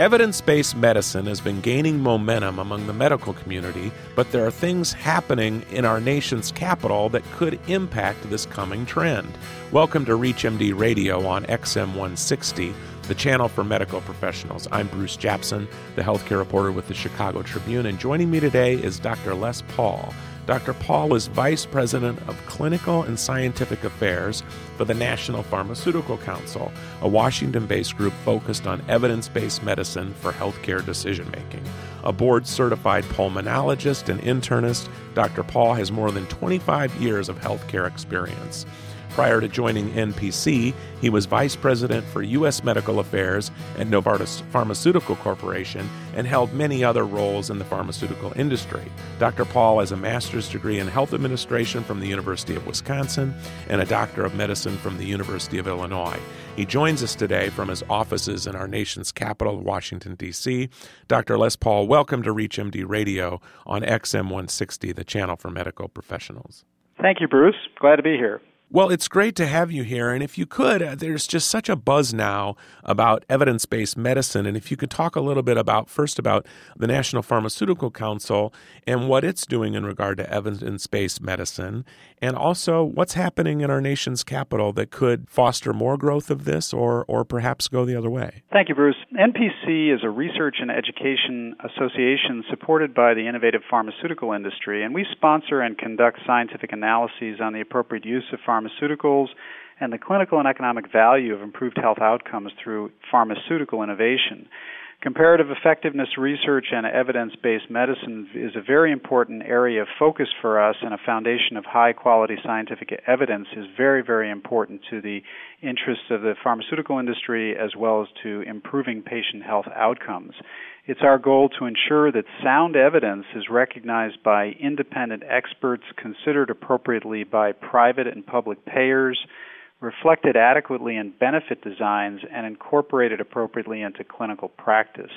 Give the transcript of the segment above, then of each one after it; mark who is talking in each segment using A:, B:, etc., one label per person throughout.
A: Evidence based medicine has been gaining momentum among the medical community, but there are things happening in our nation's capital that could impact this coming trend. Welcome to ReachMD Radio on XM 160, the channel for medical professionals. I'm Bruce Japsen, the healthcare reporter with the Chicago Tribune, and joining me today is Dr. Les Paul. Dr. Paul is Vice President of Clinical and Scientific Affairs for the National Pharmaceutical Council, a Washington based group focused on evidence based medicine for healthcare decision making. A board certified pulmonologist and internist, Dr. Paul has more than 25 years of healthcare experience. Prior to joining NPC, he was vice president for U.S. Medical Affairs at Novartis Pharmaceutical Corporation and held many other roles in the pharmaceutical industry. Dr. Paul has a master's degree in health administration from the University of Wisconsin and a doctor of medicine from the University of Illinois. He joins us today from his offices in our nation's capital, Washington, D.C. Dr. Les Paul, welcome to ReachMD Radio on XM 160, the channel for medical professionals.
B: Thank you, Bruce. Glad to be here.
A: Well, it's great to have you here. And if you could, uh, there's just such a buzz now about evidence based medicine. And if you could talk a little bit about, first, about the National Pharmaceutical Council and what it's doing in regard to evidence based medicine, and also what's happening in our nation's capital that could foster more growth of this or, or perhaps go the other way.
B: Thank you, Bruce. NPC is a research and education association supported by the innovative pharmaceutical industry, and we sponsor and conduct scientific analyses on the appropriate use of pharmaceuticals pharmaceuticals and the clinical and economic value of improved health outcomes through pharmaceutical innovation. Comparative effectiveness research and evidence based medicine is a very important area of focus for us, and a foundation of high quality scientific evidence is very, very important to the interests of the pharmaceutical industry as well as to improving patient health outcomes. It's our goal to ensure that sound evidence is recognized by independent experts, considered appropriately by private and public payers, reflected adequately in benefit designs, and incorporated appropriately into clinical practice.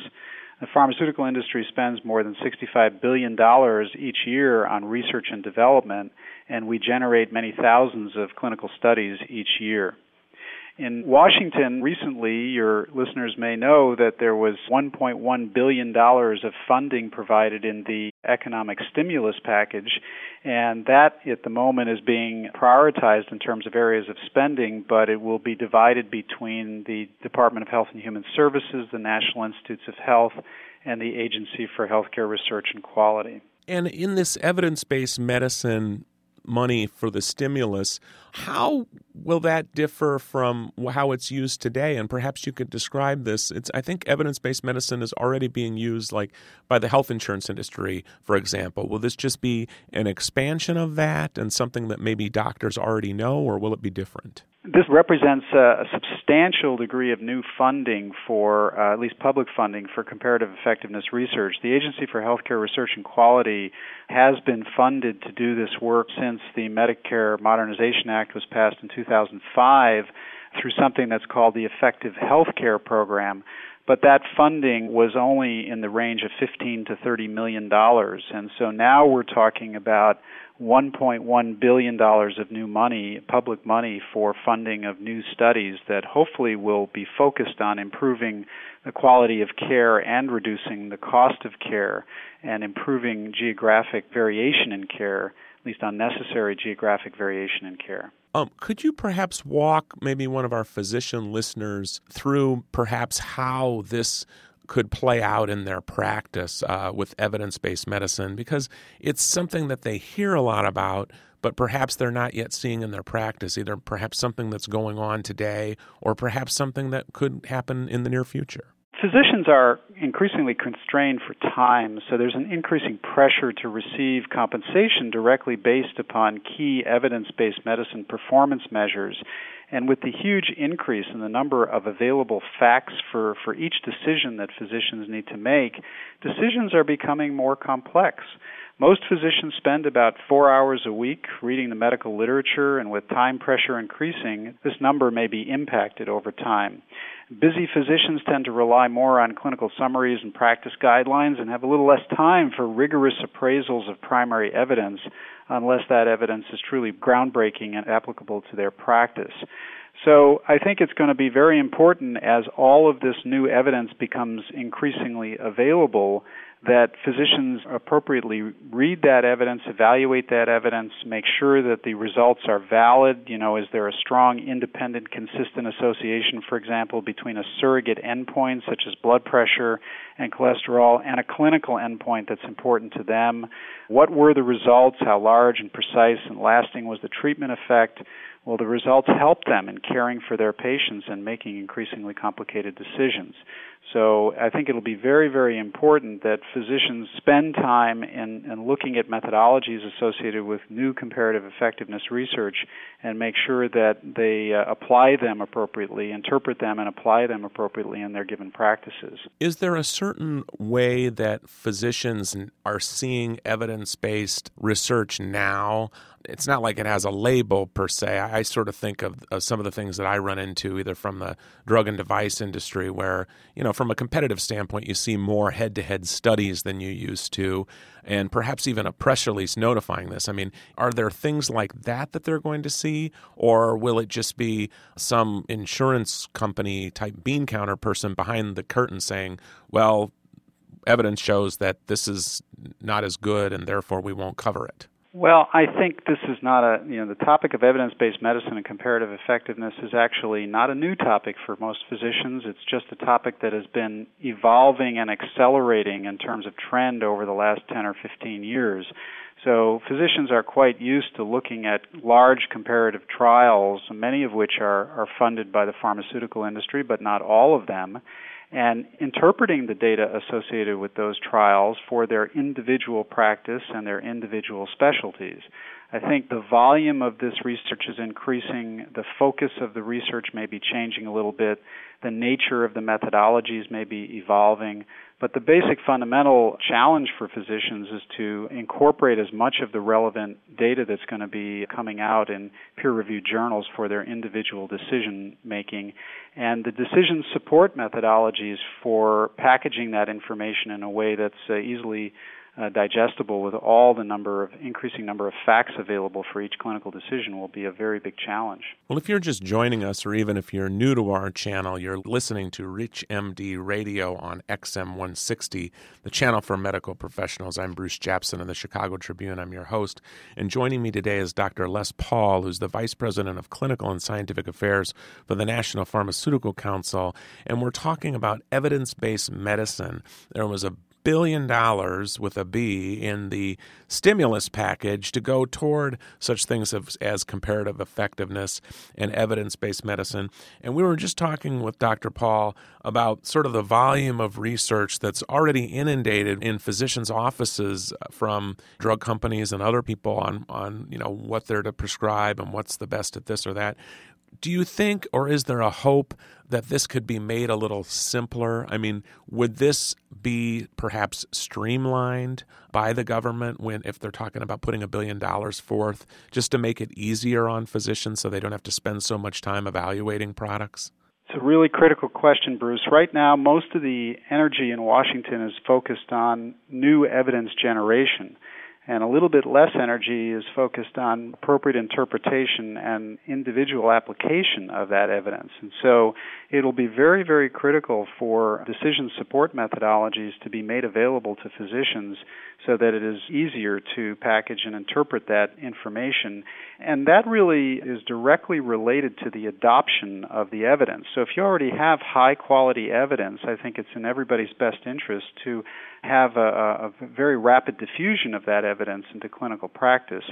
B: The pharmaceutical industry spends more than $65 billion each year on research and development, and we generate many thousands of clinical studies each year. In Washington recently, your listeners may know that there was $1.1 billion of funding provided in the economic stimulus package, and that at the moment is being prioritized in terms of areas of spending, but it will be divided between the Department of Health and Human Services, the National Institutes of Health, and the Agency for Healthcare Research and Quality.
A: And in this evidence based medicine money for the stimulus. How will that differ from how it's used today? And perhaps you could describe this. It's, I think evidence based medicine is already being used like by the health insurance industry, for example. Will this just be an expansion of that and something that maybe doctors already know, or will it be different?
B: This represents a, a, substantial degree of new funding for, uh, at least public funding, for comparative effectiveness research. The Agency for Healthcare Research and Quality has been funded to do this work since the Medicare Modernization Act was passed in 2005 through something that's called the Effective Healthcare Program. But that funding was only in the range of 15 to 30 million dollars, and so now we're talking about 1.1 billion dollars of new money, public money for funding of new studies that hopefully will be focused on improving the quality of care and reducing the cost of care and improving geographic variation in care, at least unnecessary geographic variation in care.
A: Um, could you perhaps walk maybe one of our physician listeners through perhaps how this could play out in their practice uh, with evidence based medicine because it's something that they hear a lot about, but perhaps they're not yet seeing in their practice, either perhaps something that's going on today or perhaps something that could happen in the near future.
B: Physicians are increasingly constrained for time, so there's an increasing pressure to receive compensation directly based upon key evidence based medicine performance measures. And with the huge increase in the number of available facts for, for each decision that physicians need to make, decisions are becoming more complex. Most physicians spend about four hours a week reading the medical literature, and with time pressure increasing, this number may be impacted over time. Busy physicians tend to rely more on clinical summaries and practice guidelines and have a little less time for rigorous appraisals of primary evidence unless that evidence is truly groundbreaking and applicable to their practice. So I think it's going to be very important as all of this new evidence becomes increasingly available that physicians appropriately read that evidence, evaluate that evidence, make sure that the results are valid. You know, is there a strong, independent, consistent association, for example, between a surrogate endpoint such as blood pressure and cholesterol and a clinical endpoint that's important to them? What were the results? How large and precise and lasting was the treatment effect? Well, the results help them in caring for their patients and making increasingly complicated decisions. So I think it'll be very, very important that physicians spend time in, in looking at methodologies associated with new comparative effectiveness research and make sure that they uh, apply them appropriately, interpret them, and apply them appropriately in their given practices.
A: Is there a certain way that physicians are seeing evidence based research now? It's not like it has a label per se. I, I sort of think of, of, some of the things that I run into either from the drug and device industry, where you know, from a competitive standpoint, you see more head-to-head studies than you used to, and perhaps even a press release notifying this. I mean, are there things like that that they're going to see, or will it just be some insurance company type bean counter person behind the curtain saying, "Well"? Evidence shows that this is not as good, and therefore we won't cover it.
B: Well, I think this is not a, you know, the topic of evidence based medicine and comparative effectiveness is actually not a new topic for most physicians. It's just a topic that has been evolving and accelerating in terms of trend over the last 10 or 15 years. So physicians are quite used to looking at large comparative trials, many of which are, are funded by the pharmaceutical industry, but not all of them and interpreting the data associated with those trials for their individual practice and their individual specialties. I think the volume of this research is increasing, the focus of the research may be changing a little bit, the nature of the methodologies may be evolving, but the basic fundamental challenge for physicians is to incorporate as much of the relevant data that's going to be coming out in peer reviewed journals for their individual decision making and the decision support methodologies for packaging that information in a way that's uh, easily uh, digestible with all the number of increasing number of facts available for each clinical decision will be a very big challenge.
A: Well, if you're just joining us, or even if you're new to our channel, you're listening to ReachMD Radio on XM 160, the channel for medical professionals. I'm Bruce Japsen of the Chicago Tribune. I'm your host, and joining me today is Dr. Les Paul, who's the Vice President of Clinical and Scientific Affairs for the National Pharmaceutical Council, and we're talking about evidence-based medicine. There was a billion dollars with a B in the stimulus package to go toward such things as, as comparative effectiveness and evidence based medicine. And we were just talking with Dr. Paul about sort of the volume of research that's already inundated in physicians' offices uh, from drug companies and other people on, on you know what they're to prescribe and what's the best at this or that. Do you think, or is there a hope that this could be made a little simpler? I mean, would this be perhaps streamlined by the government when, if they're talking about putting a billion dollars forth, just to make it easier on physicians so they don't have to spend so much time evaluating products?
B: It's a really critical question, Bruce. Right now, most of the energy in Washington is focused on new evidence generation and a little bit less energy is focused on appropriate interpretation and individual application of that evidence. And so it'll be very, very critical for decision support methodologies to be made available to physicians so that it is easier to package and interpret that information. And that really is directly related to the adoption of the evidence. So if you already have high quality evidence, I think it's in everybody's best interest to have a, a very rapid diffusion of that evidence into clinical practice.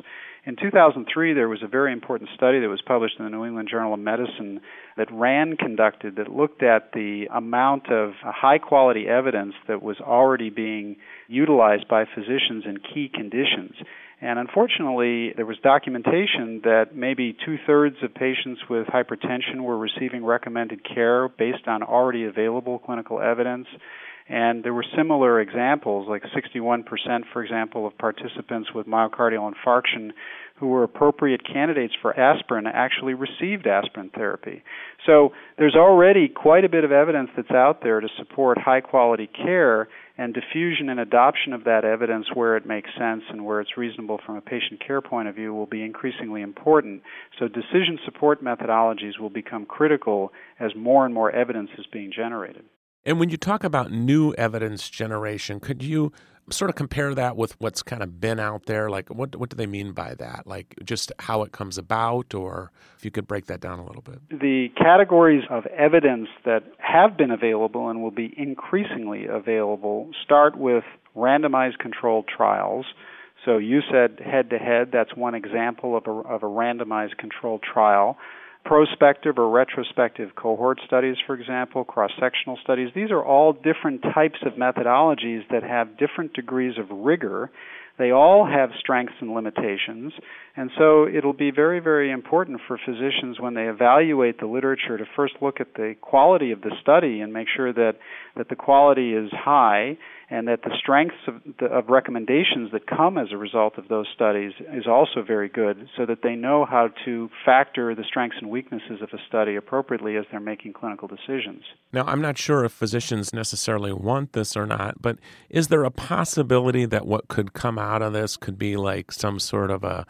B: In 2003, there was a very important study that was published in the New England Journal of Medicine that RAND conducted that looked at the amount of high quality evidence that was already being utilized by physicians in key conditions. And unfortunately, there was documentation that maybe two thirds of patients with hypertension were receiving recommended care based on already available clinical evidence. And there were similar examples, like 61%, for example, of participants with myocardial infarction who were appropriate candidates for aspirin actually received aspirin therapy. So there's already quite a bit of evidence that's out there to support high quality care, and diffusion and adoption of that evidence where it makes sense and where it's reasonable from a patient care point of view will be increasingly important. So, decision support methodologies will become critical as more and more evidence is being generated.
A: And when you talk about new evidence generation, could you sort of compare that with what's kind of been out there? Like, what what do they mean by that? Like, just how it comes about, or if you could break that down a little bit.
B: The categories of evidence that have been available and will be increasingly available start with randomized controlled trials. So you said head to head. That's one example of a, of a randomized controlled trial prospective or retrospective cohort studies, for example, cross sectional studies. These are all different types of methodologies that have different degrees of rigor. They all have strengths and limitations, and so it'll be very, very important for physicians when they evaluate the literature to first look at the quality of the study and make sure that, that the quality is high and that the strengths of, the, of recommendations that come as a result of those studies is also very good so that they know how to factor the strengths and weaknesses of a study appropriately as they're making clinical decisions.
A: Now, I'm not sure if physicians necessarily want this or not, but is there a possibility that what could come out of this could be like some sort of a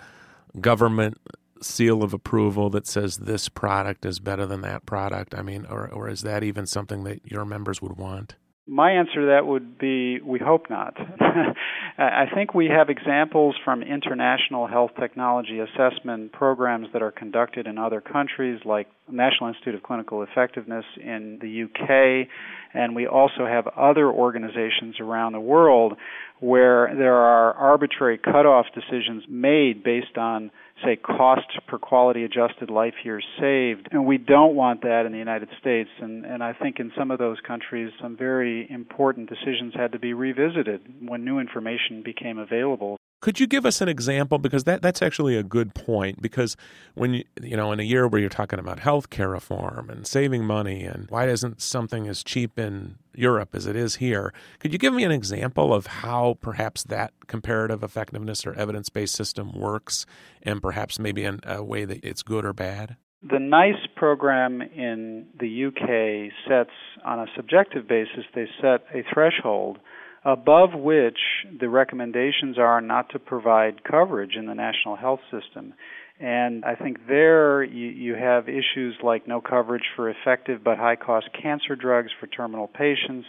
A: government seal of approval that says this product is better than that product? I mean, or, or is that even something that your members would want?
B: My answer to that would be we hope not. I think we have examples from international health technology assessment programs that are conducted in other countries, like National Institute of Clinical Effectiveness in the UK, and we also have other organizations around the world where there are arbitrary cutoff decisions made based on say cost per quality adjusted life years saved. And we don't want that in the United States. And and I think in some of those countries some very important decisions had to be revisited when new information became available
A: could you give us an example? Because that, that's actually a good point. Because when you, you know, in a year where you're talking about healthcare reform and saving money, and why isn't something as cheap in Europe as it is here? Could you give me an example of how perhaps that comparative effectiveness or evidence based system works, and perhaps maybe in a way that it's good or bad?
B: The NICE program in the UK sets, on a subjective basis, they set a threshold above which the recommendations are not to provide coverage in the national health system. And I think there you, you have issues like no coverage for effective but high cost cancer drugs for terminal patients,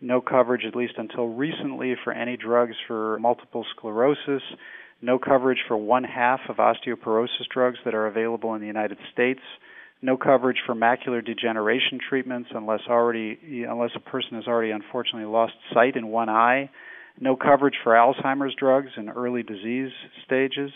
B: no coverage, at least until recently, for any drugs for multiple sclerosis, no coverage for one half of osteoporosis drugs that are available in the United States no coverage for macular degeneration treatments unless already unless a person has already unfortunately lost sight in one eye. No coverage for Alzheimer's drugs in early disease stages.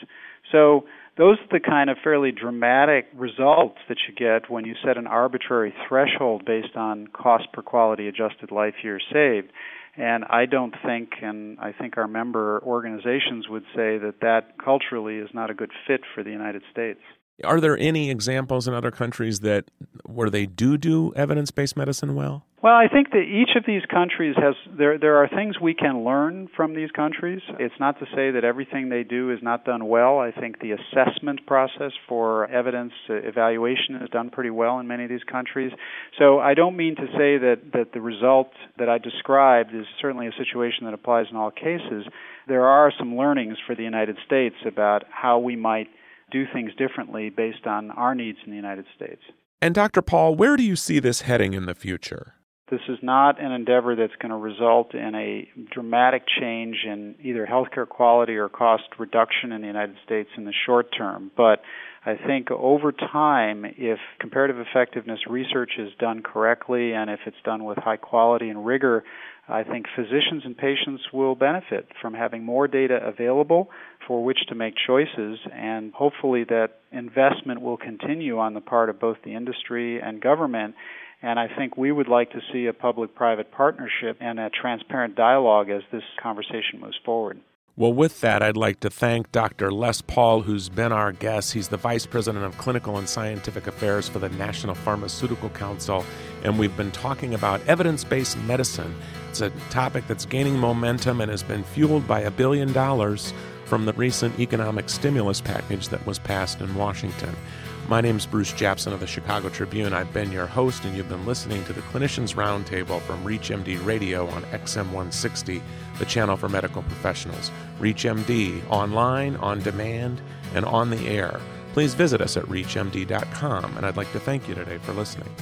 B: So those are the kind of fairly dramatic results that you get when you set an arbitrary threshold based on cost per quality adjusted life year saved. And I don't think, and I think our member organizations would say that that culturally is not a good fit for the United States.
A: Are there any examples in other countries that where they do do evidence-based medicine well?
B: Well, I think that each of these countries has there there are things we can learn from these countries. It's not to say that everything they do is not done well. I think the assessment process for evidence evaluation is done pretty well in many of these countries. So I don't mean to say that that the result that I described is certainly a situation that applies in all cases. There are some learnings for the United States about how we might do things differently based on our needs in the United States.
A: And Dr. Paul, where do you see this heading in the future?
B: This is not an endeavor that's going to result in a dramatic change in either healthcare quality or cost reduction in the United States in the short term. But I think over time, if comparative effectiveness research is done correctly and if it's done with high quality and rigor, I think physicians and patients will benefit from having more data available for which to make choices, and hopefully that investment will continue on the part of both the industry and government. And I think we would like to see a public private partnership and a transparent dialogue as this conversation moves forward.
A: Well, with that, I'd like to thank Dr. Les Paul, who's been our guest. He's the Vice President of Clinical and Scientific Affairs for the National Pharmaceutical Council, and we've been talking about evidence based medicine. It's a topic that's gaining momentum and has been fueled by a billion dollars from the recent economic stimulus package that was passed in Washington. My name's Bruce Japsen of the Chicago Tribune. I've been your host, and you've been listening to the Clinicians Roundtable from ReachMD Radio on XM 160, the channel for medical professionals. ReachMD, online, on demand, and on the air. Please visit us at ReachMD.com, and I'd like to thank you today for listening.